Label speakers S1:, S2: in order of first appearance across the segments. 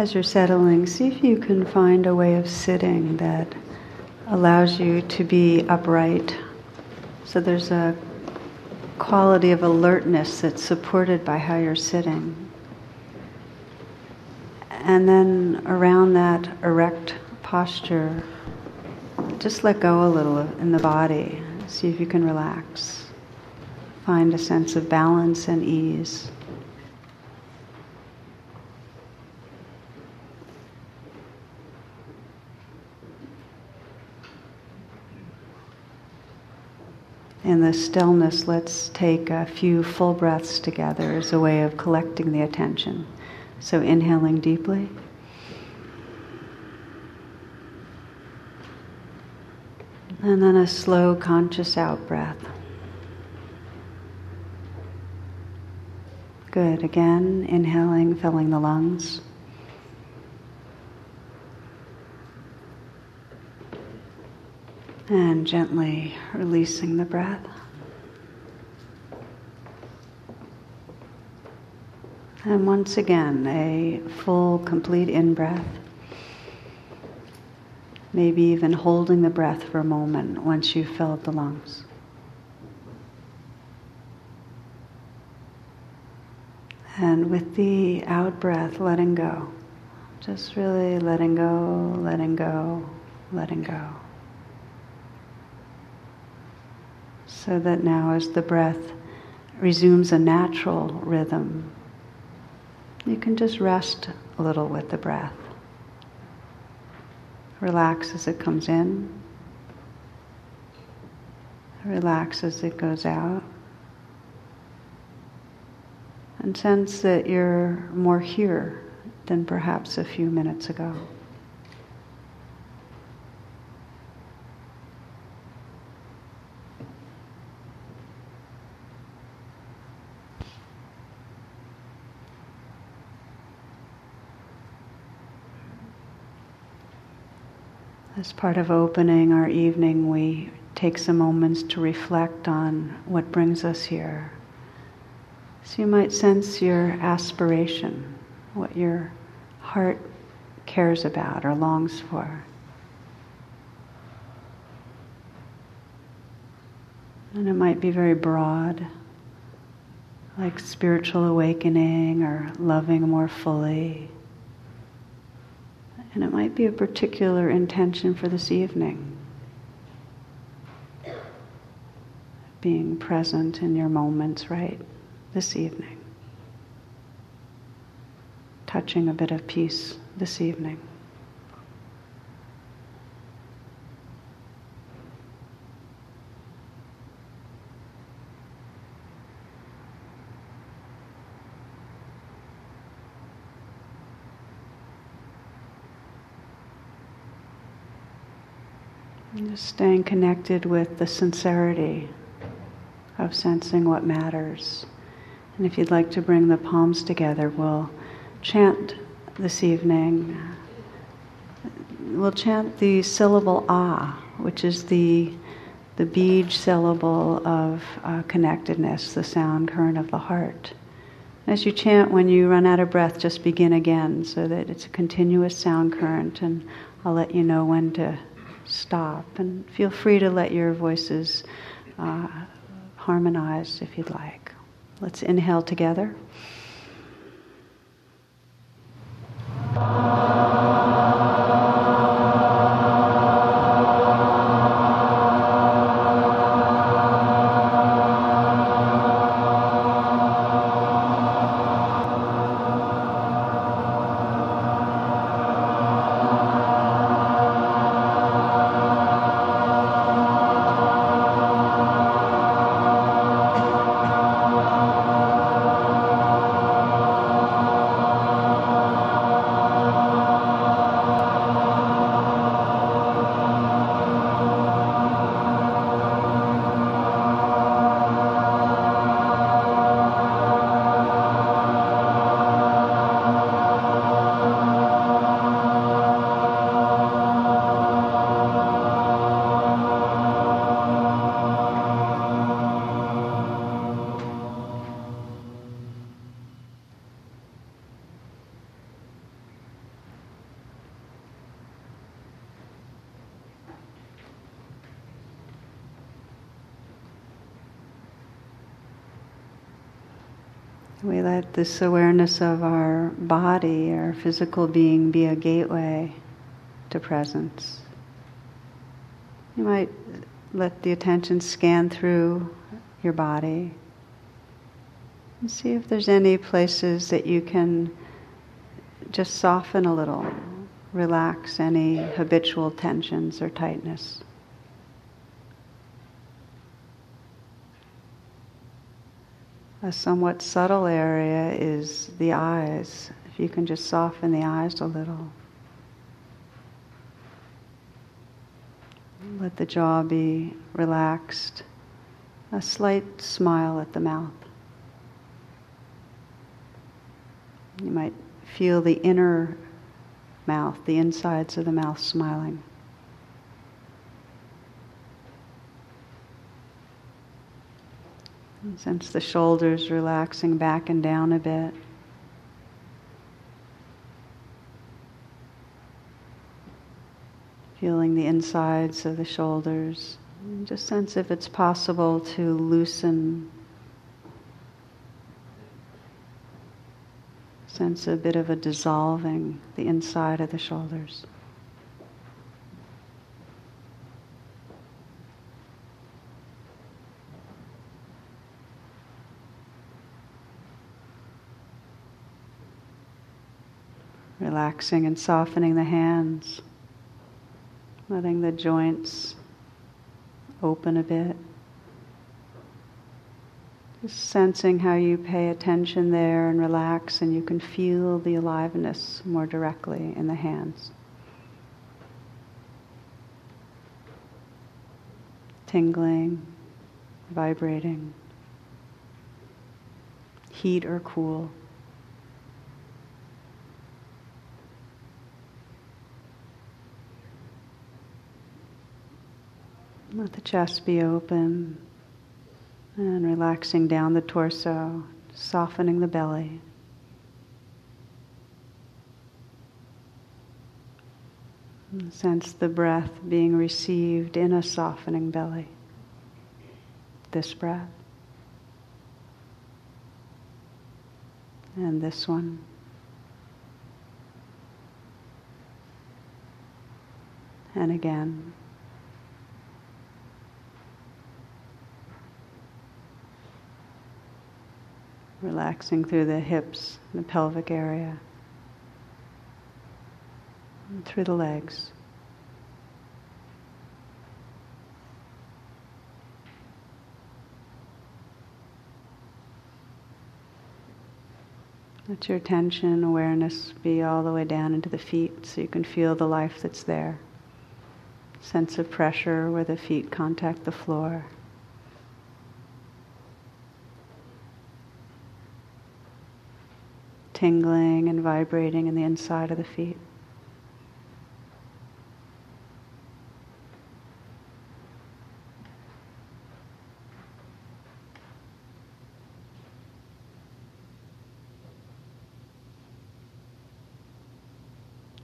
S1: As you're settling, see if you can find a way of sitting that allows you to be upright. So there's a quality of alertness that's supported by how you're sitting. And then around that erect posture, just let go a little in the body. See if you can relax. Find a sense of balance and ease. In the stillness, let's take a few full breaths together as a way of collecting the attention. So, inhaling deeply. And then a slow, conscious out breath. Good. Again, inhaling, filling the lungs. And gently releasing the breath. And once again, a full, complete in breath. Maybe even holding the breath for a moment once you've filled the lungs. And with the out breath, letting go. Just really letting go, letting go, letting go. So that now, as the breath resumes a natural rhythm, you can just rest a little with the breath. Relax as it comes in. Relax as it goes out. And sense that you're more here than perhaps a few minutes ago. As part of opening our evening, we take some moments to reflect on what brings us here. So you might sense your aspiration, what your heart cares about or longs for. And it might be very broad, like spiritual awakening or loving more fully. And it might be a particular intention for this evening. Being present in your moments, right? This evening. Touching a bit of peace this evening. Just staying connected with the sincerity of sensing what matters. And if you'd like to bring the palms together, we'll chant this evening. We'll chant the syllable ah, which is the the beej syllable of uh, connectedness, the sound current of the heart. As you chant, when you run out of breath, just begin again so that it's a continuous sound current, and I'll let you know when to stop. And feel free to let your voices uh, harmonize if you'd like. Let's inhale together. We let this awareness of our body, our physical being, be a gateway to presence. You might let the attention scan through your body and see if there's any places that you can just soften a little, relax any habitual tensions or tightness. A somewhat subtle area is the eyes. If you can just soften the eyes a little. Let the jaw be relaxed. A slight smile at the mouth. You might feel the inner mouth, the insides of the mouth smiling. Sense the shoulders relaxing back and down a bit. Feeling the insides of the shoulders. Just sense if it's possible to loosen. Sense a bit of a dissolving the inside of the shoulders. Relaxing and softening the hands, letting the joints open a bit. Just sensing how you pay attention there and relax, and you can feel the aliveness more directly in the hands. Tingling, vibrating, heat or cool. Let the chest be open and relaxing down the torso, softening the belly. And sense the breath being received in a softening belly. This breath. And this one. And again. Relaxing through the hips, the pelvic area, and through the legs. Let your attention, awareness be all the way down into the feet so you can feel the life that's there. Sense of pressure where the feet contact the floor. Tingling and vibrating in the inside of the feet.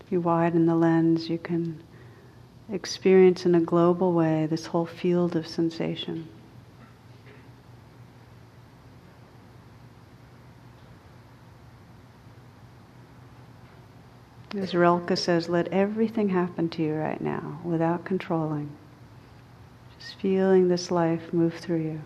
S1: If you widen the lens, you can experience in a global way this whole field of sensation. As Rilke says, let everything happen to you right now without controlling. Just feeling this life move through you.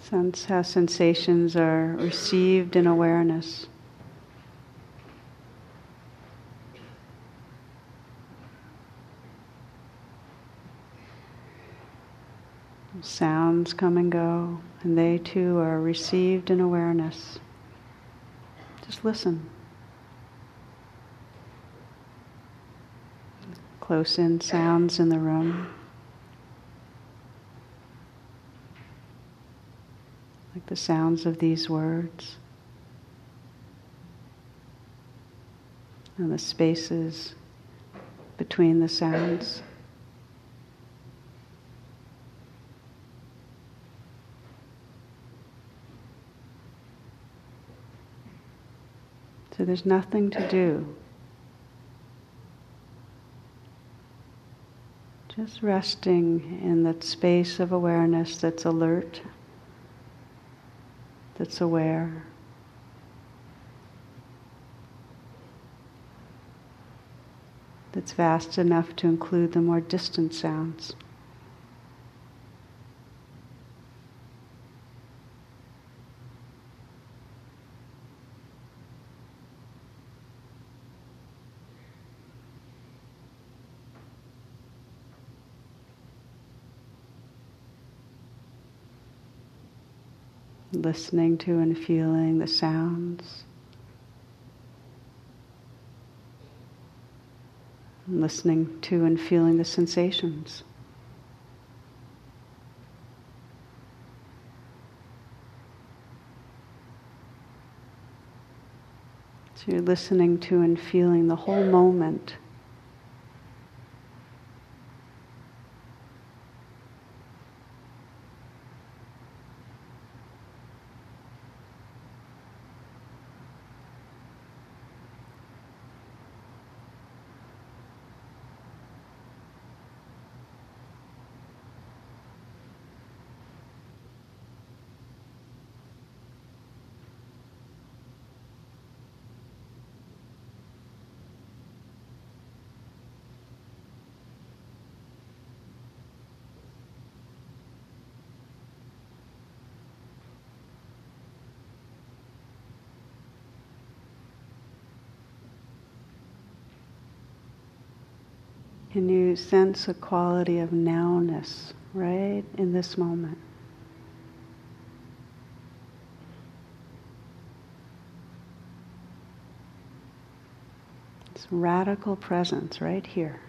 S1: Sense how sensations are received in awareness. Sounds come and go, and they too are received in awareness. Just listen. Close in sounds in the room. Like the sounds of these words. And the spaces between the sounds. So there's nothing to do. Just resting in that space of awareness that's alert, that's aware. That's vast enough to include the more distant sounds. Listening to and feeling the sounds, listening to and feeling the sensations. So you're listening to and feeling the whole moment. Can you sense a quality of nowness right in this moment? It's radical presence right here.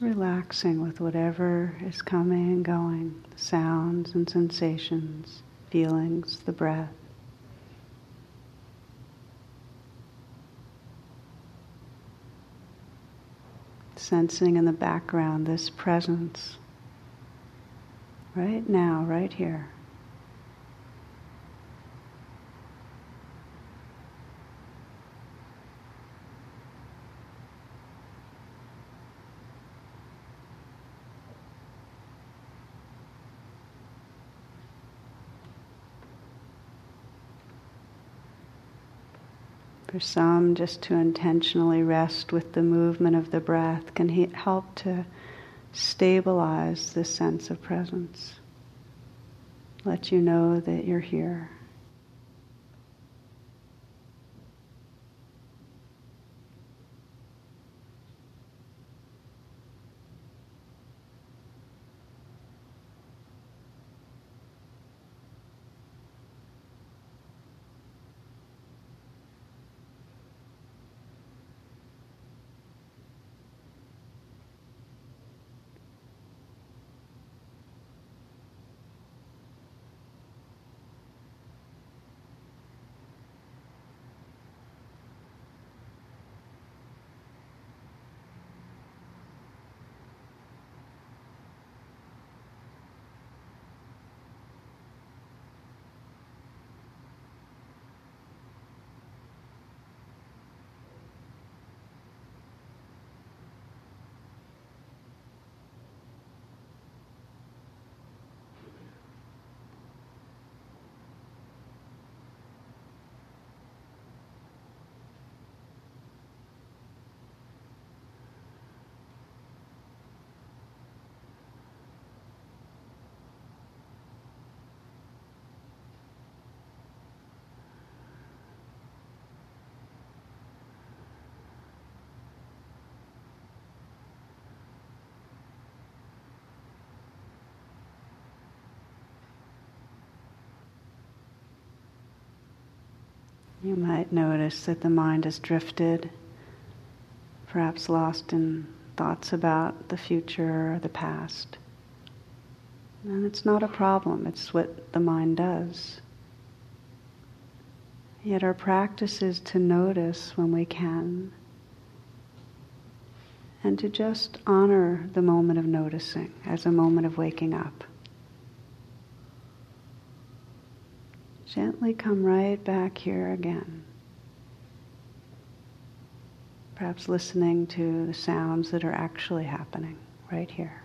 S1: Relaxing with whatever is coming and going, sounds and sensations, feelings, the breath. Sensing in the background this presence, right now, right here. For some, just to intentionally rest with the movement of the breath can he- help to stabilize this sense of presence. Let you know that you're here. You might notice that the mind has drifted, perhaps lost in thoughts about the future or the past. And it's not a problem, it's what the mind does. Yet our practice is to notice when we can and to just honor the moment of noticing as a moment of waking up. Gently come right back here again. Perhaps listening to the sounds that are actually happening right here.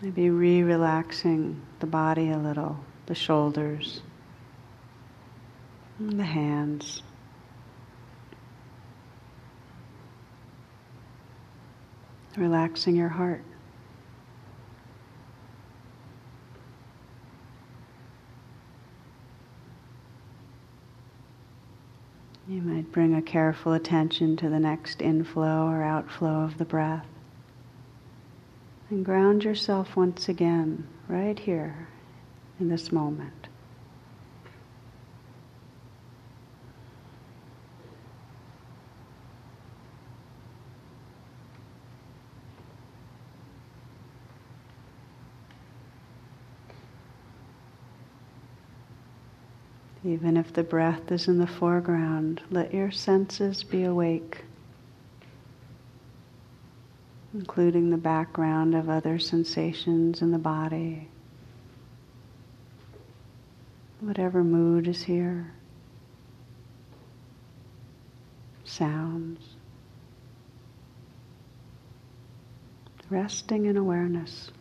S1: Maybe re relaxing the body a little, the shoulders, the hands. Relaxing your heart. You might bring a careful attention to the next inflow or outflow of the breath. And ground yourself once again right here in this moment. Even if the breath is in the foreground, let your senses be awake, including the background of other sensations in the body, whatever mood is here, sounds, resting in awareness.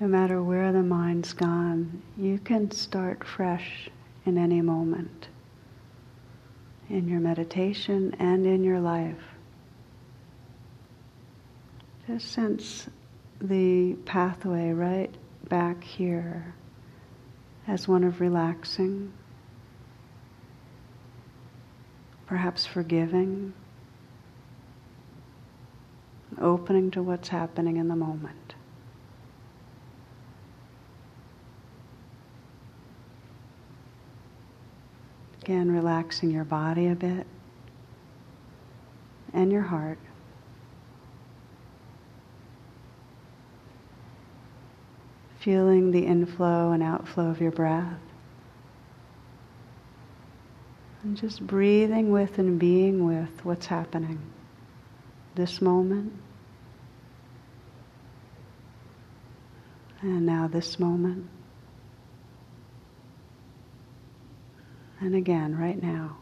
S1: No matter where the mind's gone, you can start fresh in any moment in your meditation and in your life. Just sense the pathway right back here as one of relaxing, perhaps forgiving, opening to what's happening in the moment. Again, relaxing your body a bit and your heart. Feeling the inflow and outflow of your breath. And just breathing with and being with what's happening this moment. And now this moment. And again, right now.